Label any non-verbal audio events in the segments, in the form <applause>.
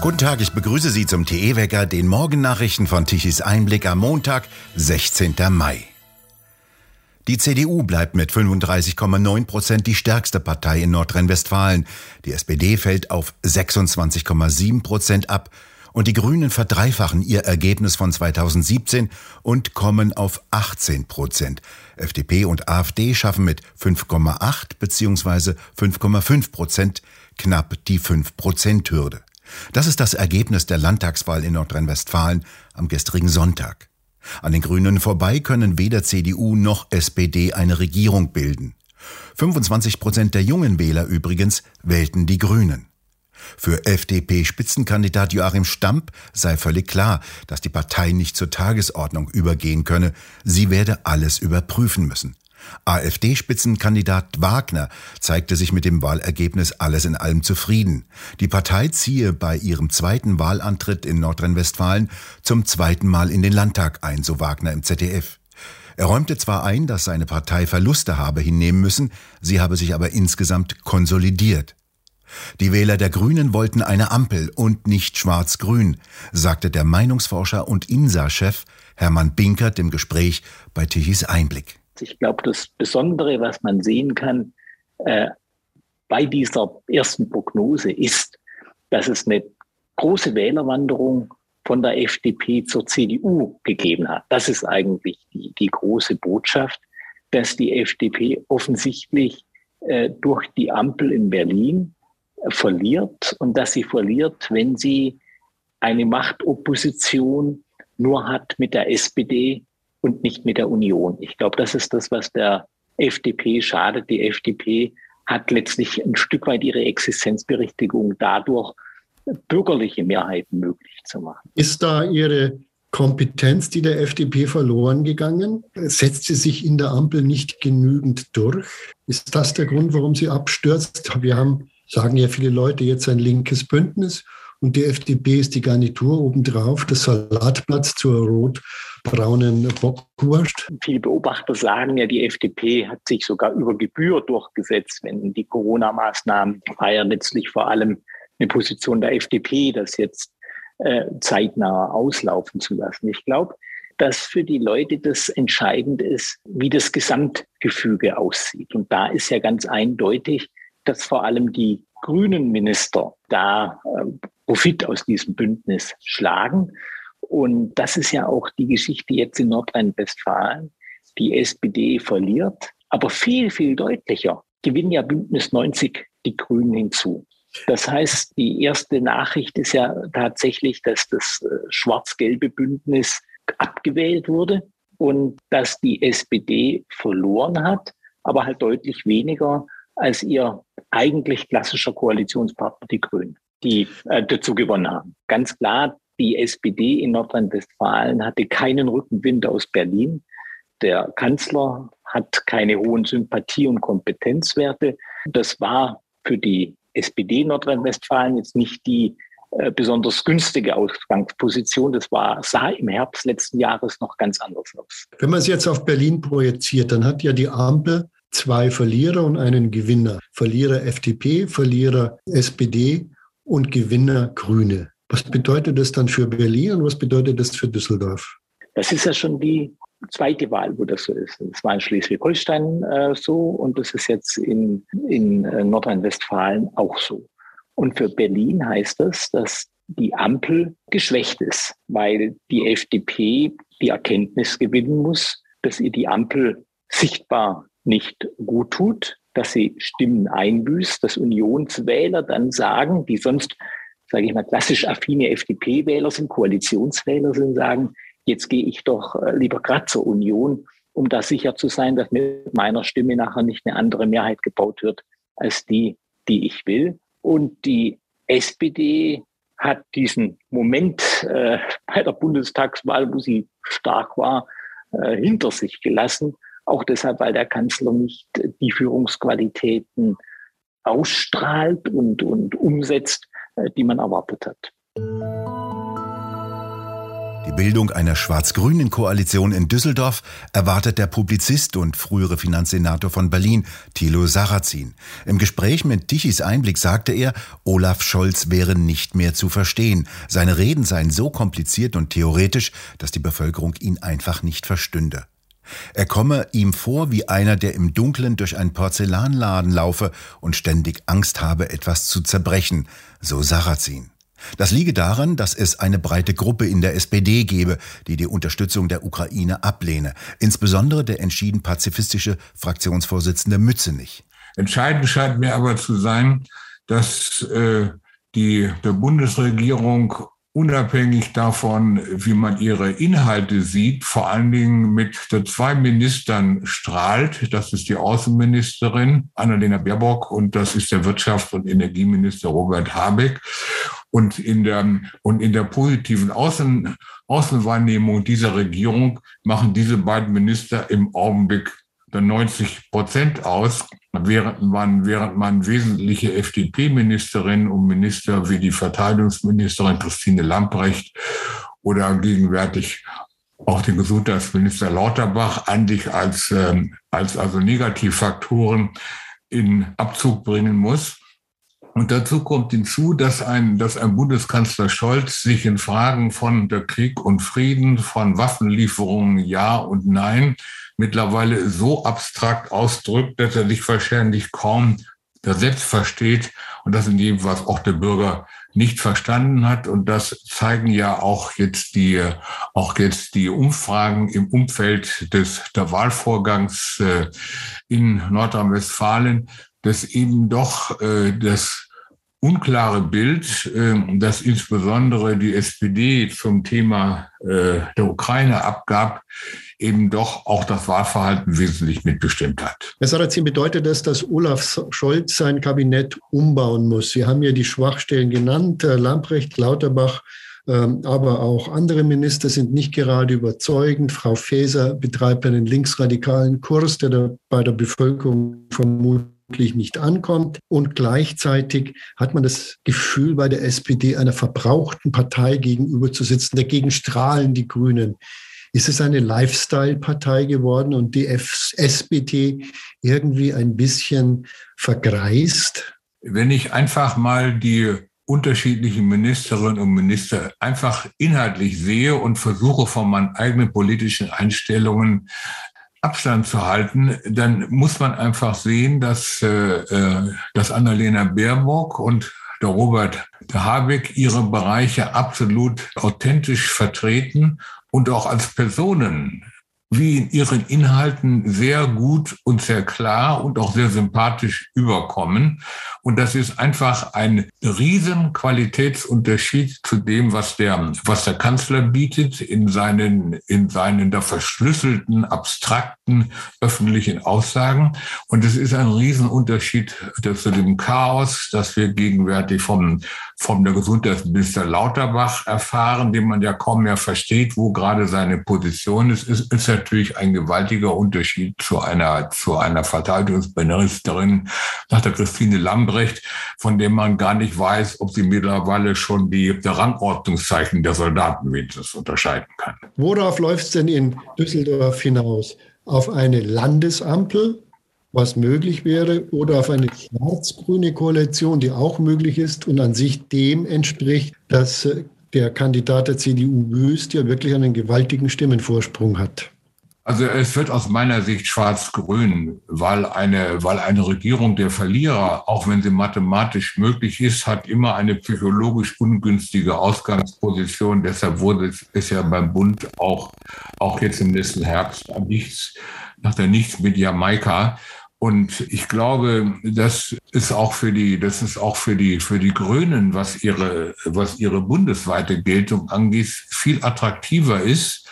Guten Tag, ich begrüße Sie zum TE-Wecker, den Morgennachrichten von Tichys Einblick am Montag, 16. Mai. Die CDU bleibt mit 35,9 Prozent die stärkste Partei in Nordrhein-Westfalen. Die SPD fällt auf 26,7 Prozent ab und die Grünen verdreifachen ihr Ergebnis von 2017 und kommen auf 18 Prozent. FDP und AfD schaffen mit 5,8 bzw. 5,5 Prozent knapp die 5-Prozent-Hürde. Das ist das Ergebnis der Landtagswahl in Nordrhein-Westfalen am gestrigen Sonntag. An den Grünen vorbei können weder CDU noch SPD eine Regierung bilden. 25 Prozent der jungen Wähler übrigens wählten die Grünen. Für FDP-Spitzenkandidat Joachim Stamp sei völlig klar, dass die Partei nicht zur Tagesordnung übergehen könne. Sie werde alles überprüfen müssen. AfD-Spitzenkandidat Wagner zeigte sich mit dem Wahlergebnis alles in allem zufrieden. Die Partei ziehe bei ihrem zweiten Wahlantritt in Nordrhein-Westfalen zum zweiten Mal in den Landtag ein, so Wagner im ZDF. Er räumte zwar ein, dass seine Partei Verluste habe hinnehmen müssen, sie habe sich aber insgesamt konsolidiert. Die Wähler der Grünen wollten eine Ampel und nicht schwarz-grün, sagte der Meinungsforscher und INSA-Chef Hermann Binkert im Gespräch bei Tichys Einblick. Ich glaube, das Besondere, was man sehen kann äh, bei dieser ersten Prognose, ist, dass es eine große Wählerwanderung von der FDP zur CDU gegeben hat. Das ist eigentlich die, die große Botschaft, dass die FDP offensichtlich äh, durch die Ampel in Berlin äh, verliert und dass sie verliert, wenn sie eine Machtopposition nur hat mit der SPD und nicht mit der Union. Ich glaube, das ist das, was der FDP schadet. Die FDP hat letztlich ein Stück weit ihre Existenzberechtigung dadurch, bürgerliche Mehrheiten möglich zu machen. Ist da Ihre Kompetenz, die der FDP verloren gegangen? Setzt sie sich in der Ampel nicht genügend durch? Ist das der Grund, warum sie abstürzt? Wir haben, sagen ja viele Leute, jetzt ein linkes Bündnis und die FDP ist die Garnitur obendrauf, das Salatplatz zur rot-braunen Bockwurst. Viele Beobachter sagen ja, die FDP hat sich sogar über Gebühr durchgesetzt, wenn die Corona-Maßnahmen war ja letztlich vor allem eine Position der FDP, das jetzt äh, zeitnah auslaufen zu lassen. Ich glaube, dass für die Leute das entscheidend ist, wie das Gesamtgefüge aussieht. Und da ist ja ganz eindeutig, dass vor allem die grünen Minister da äh, Profit aus diesem Bündnis schlagen. Und das ist ja auch die Geschichte jetzt in Nordrhein-Westfalen. Die SPD verliert, aber viel, viel deutlicher gewinnen ja Bündnis 90 die Grünen hinzu. Das heißt, die erste Nachricht ist ja tatsächlich, dass das äh, schwarz-gelbe Bündnis abgewählt wurde und dass die SPD verloren hat, aber halt deutlich weniger als ihr eigentlich klassischer Koalitionspartner, die Grünen, die äh, dazu gewonnen haben. Ganz klar, die SPD in Nordrhein-Westfalen hatte keinen Rückenwind aus Berlin. Der Kanzler hat keine hohen Sympathie- und Kompetenzwerte. Das war für die SPD Nordrhein-Westfalen jetzt nicht die äh, besonders günstige Ausgangsposition. Das war, sah im Herbst letzten Jahres noch ganz anders aus. Wenn man es jetzt auf Berlin projiziert, dann hat ja die Ampel zwei Verlierer und einen Gewinner. Verlierer FDP, Verlierer SPD und Gewinner Grüne. Was bedeutet das dann für Berlin und was bedeutet das für Düsseldorf? Das ist ja schon die zweite Wahl, wo das so ist. Das war in Schleswig-Holstein äh, so und das ist jetzt in, in äh, Nordrhein-Westfalen auch so. Und für Berlin heißt das, dass die Ampel geschwächt ist, weil die FDP die Erkenntnis gewinnen muss, dass ihr die Ampel sichtbar nicht gut tut, dass sie Stimmen einbüßt, dass Unionswähler dann sagen, die sonst, sage ich mal, klassisch affine FDP-Wähler sind, Koalitionswähler sind, sagen, jetzt gehe ich doch äh, lieber gerade zur Union, um da sicher zu sein, dass mit meiner Stimme nachher nicht eine andere Mehrheit gebaut wird als die, die ich will. Und die SPD hat diesen Moment äh, bei der Bundestagswahl, wo sie stark war, äh, hinter sich gelassen auch deshalb, weil der Kanzler nicht die Führungsqualitäten ausstrahlt und, und umsetzt, die man erwartet hat. Die Bildung einer schwarz-grünen Koalition in Düsseldorf erwartet der Publizist und frühere Finanzsenator von Berlin, Thilo Sarrazin. Im Gespräch mit Tichys Einblick sagte er, Olaf Scholz wäre nicht mehr zu verstehen. Seine Reden seien so kompliziert und theoretisch, dass die Bevölkerung ihn einfach nicht verstünde. Er komme ihm vor wie einer, der im Dunkeln durch einen Porzellanladen laufe und ständig Angst habe, etwas zu zerbrechen, so Sarrazin. Das liege daran, dass es eine breite Gruppe in der SPD gebe, die die Unterstützung der Ukraine ablehne, insbesondere der entschieden pazifistische Fraktionsvorsitzende Mützenich. Entscheidend scheint mir aber zu sein, dass äh, die der Bundesregierung unabhängig davon, wie man ihre Inhalte sieht, vor allen Dingen mit zwei Ministern strahlt. Das ist die Außenministerin Annalena Baerbock und das ist der Wirtschafts- und Energieminister Robert Habeck. Und in der, und in der positiven Außen, Außenwahrnehmung dieser Regierung machen diese beiden Minister im Augenblick 90 Prozent aus, während man, während man wesentliche FDP-Ministerinnen und Minister wie die Verteidigungsministerin Christine Lamprecht oder gegenwärtig auch den Gesundheitsminister Lauterbach eigentlich als, ähm, als also Negativfaktoren in Abzug bringen muss. Und dazu kommt hinzu, dass ein, dass ein Bundeskanzler Scholz sich in Fragen von der Krieg und Frieden, von Waffenlieferungen Ja und Nein mittlerweile so abstrakt ausdrückt, dass er sich wahrscheinlich kaum da selbst versteht und das in jedem was auch der Bürger nicht verstanden hat. Und das zeigen ja auch jetzt die, auch jetzt die Umfragen im Umfeld des, der Wahlvorgangs äh, in Nordrhein-Westfalen, dass eben doch äh, das unklare Bild, ähm, das insbesondere die SPD zum Thema äh, der Ukraine abgab, eben doch auch das Wahlverhalten wesentlich mitbestimmt hat. Herr Sarrazin, bedeutet das, dass Olaf Scholz sein Kabinett umbauen muss? Sie haben ja die Schwachstellen genannt, äh, Lamprecht, Lauterbach, ähm, aber auch andere Minister sind nicht gerade überzeugend. Frau Faeser betreibt einen linksradikalen Kurs, der bei der Bevölkerung vermutlich nicht ankommt. Und gleichzeitig hat man das Gefühl, bei der SPD einer verbrauchten Partei gegenüber zu sitzen. Dagegen strahlen die Grünen. Ist es eine Lifestyle-Partei geworden und die SPD irgendwie ein bisschen vergreist? Wenn ich einfach mal die unterschiedlichen Ministerinnen und Minister einfach inhaltlich sehe und versuche von meinen eigenen politischen Einstellungen Abstand zu halten, dann muss man einfach sehen, dass, äh, äh, dass Annalena Baerbock und der Robert Habeck ihre Bereiche absolut authentisch vertreten und auch als Personen wie in ihren Inhalten sehr gut und sehr klar und auch sehr sympathisch überkommen. Und das ist einfach ein riesen Qualitätsunterschied zu dem, was der, was der Kanzler bietet in seinen, in seinen da verschlüsselten, abstrakten öffentlichen Aussagen. Und es ist ein Riesenunterschied zu dem Chaos, das wir gegenwärtig vom, vom der Gesundheitsminister Lauterbach erfahren, den man ja kaum mehr versteht, wo gerade seine Position ist, ist, ist natürlich ein gewaltiger Unterschied zu einer, zu einer Verteidigungsministerin, nach der Christine Lambrecht, von dem man gar nicht weiß, ob sie mittlerweile schon die, die Rangordnungszeichen der Soldaten wenigstens unterscheiden kann. Worauf läuft es denn in Düsseldorf hinaus? Auf eine Landesampel, was möglich wäre, oder auf eine schwarz-grüne Koalition, die auch möglich ist und an sich dem entspricht, dass äh, der Kandidat der CDU Wüst ja wirklich einen gewaltigen Stimmenvorsprung hat. Also es wird aus meiner Sicht schwarz-grün, weil eine, weil eine Regierung der Verlierer, auch wenn sie mathematisch möglich ist, hat immer eine psychologisch ungünstige Ausgangsposition. Deshalb wurde es ja beim Bund auch, auch jetzt im nächsten Herbst nichts, nach der Nichts mit Jamaika. Und ich glaube, das ist auch für die, das ist auch für die, für die Grünen, was ihre, was ihre bundesweite Geltung angeht, viel attraktiver ist,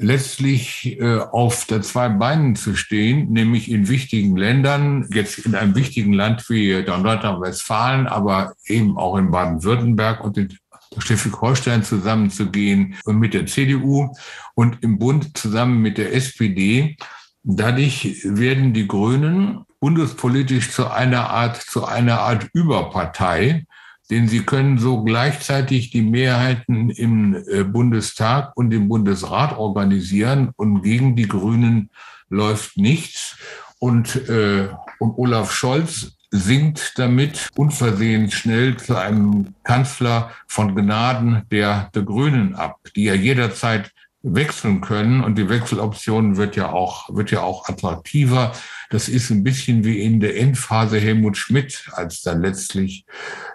letztlich äh, auf der zwei Beinen zu stehen, nämlich in wichtigen Ländern, jetzt in einem wichtigen Land wie Nordrhein-Westfalen, aber eben auch in Baden-Württemberg und in Schleswig-Holstein zusammenzugehen und mit der CDU und im Bund zusammen mit der SPD. Dadurch werden die Grünen bundespolitisch zu einer Art, zu einer Art Überpartei, denn sie können so gleichzeitig die Mehrheiten im äh, Bundestag und im Bundesrat organisieren und gegen die Grünen läuft nichts. Und, äh, und Olaf Scholz sinkt damit unversehens schnell zu einem Kanzler von Gnaden der, der Grünen ab, die ja jederzeit wechseln können und die Wechseloption wird ja auch, wird ja auch attraktiver. Das ist ein bisschen wie in der Endphase Helmut Schmidt, als dann letztlich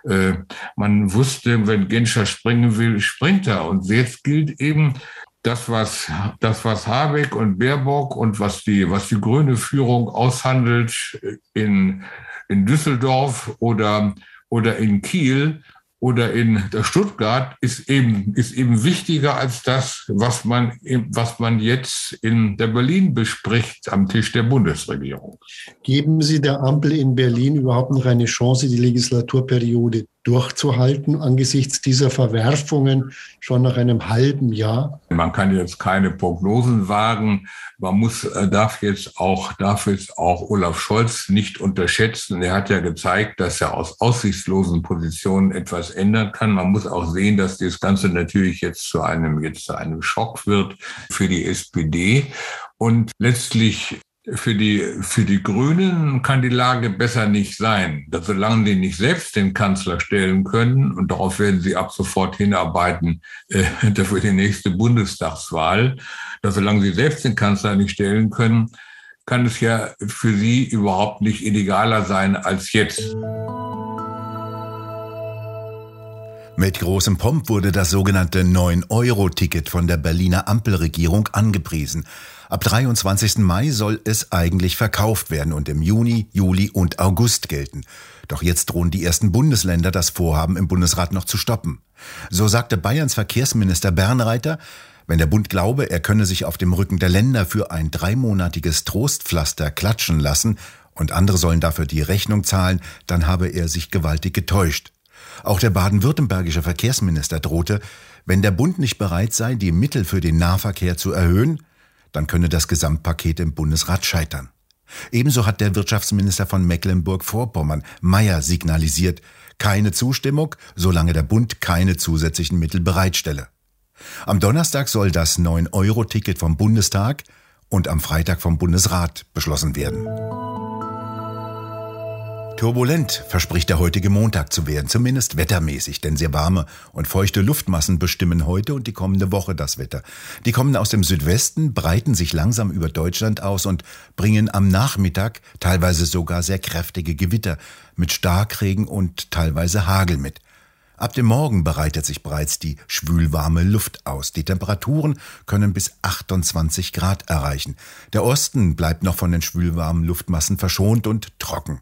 äh, man wusste, wenn Genscher springen will, springt er. Und jetzt gilt eben, das, was, das, was Habeck und Baerbock und was die, was die grüne Führung aushandelt in, in Düsseldorf oder, oder in Kiel, oder in der Stuttgart ist eben, ist eben wichtiger als das, was man, was man jetzt in der Berlin bespricht am Tisch der Bundesregierung. Geben Sie der Ampel in Berlin überhaupt noch eine Chance, die Legislaturperiode durchzuhalten angesichts dieser Verwerfungen schon nach einem halben Jahr? Man kann jetzt keine Prognosen wagen. Man muss, äh, darf jetzt auch, darf jetzt auch Olaf Scholz nicht unterschätzen. Er hat ja gezeigt, dass er aus aussichtslosen Positionen etwas ändern kann. Man muss auch sehen, dass das Ganze natürlich jetzt zu einem, jetzt zu einem Schock wird für die SPD. Und letztlich für die, für die Grünen kann die Lage besser nicht sein. Dass solange die nicht selbst den Kanzler stellen können, und darauf werden sie ab sofort hinarbeiten äh, <laughs> für die nächste Bundestagswahl, dass solange sie selbst den Kanzler nicht stellen können, kann es ja für sie überhaupt nicht illegaler sein als jetzt. Mit großem Pomp wurde das sogenannte 9-Euro-Ticket von der Berliner Ampelregierung angepriesen. Ab 23. Mai soll es eigentlich verkauft werden und im Juni, Juli und August gelten. Doch jetzt drohen die ersten Bundesländer, das Vorhaben im Bundesrat noch zu stoppen. So sagte Bayerns Verkehrsminister Bernreiter, wenn der Bund glaube, er könne sich auf dem Rücken der Länder für ein dreimonatiges Trostpflaster klatschen lassen und andere sollen dafür die Rechnung zahlen, dann habe er sich gewaltig getäuscht. Auch der baden-württembergische Verkehrsminister drohte, wenn der Bund nicht bereit sei, die Mittel für den Nahverkehr zu erhöhen, dann könne das Gesamtpaket im Bundesrat scheitern. Ebenso hat der Wirtschaftsminister von Mecklenburg-Vorpommern, Meyer, signalisiert, keine Zustimmung, solange der Bund keine zusätzlichen Mittel bereitstelle. Am Donnerstag soll das 9-Euro-Ticket vom Bundestag und am Freitag vom Bundesrat beschlossen werden. Turbulent verspricht der heutige Montag zu werden, zumindest wettermäßig, denn sehr warme und feuchte Luftmassen bestimmen heute und die kommende Woche das Wetter. Die kommen aus dem Südwesten, breiten sich langsam über Deutschland aus und bringen am Nachmittag teilweise sogar sehr kräftige Gewitter mit Starkregen und teilweise Hagel mit. Ab dem Morgen bereitet sich bereits die schwülwarme Luft aus. Die Temperaturen können bis 28 Grad erreichen. Der Osten bleibt noch von den schwülwarmen Luftmassen verschont und trocken.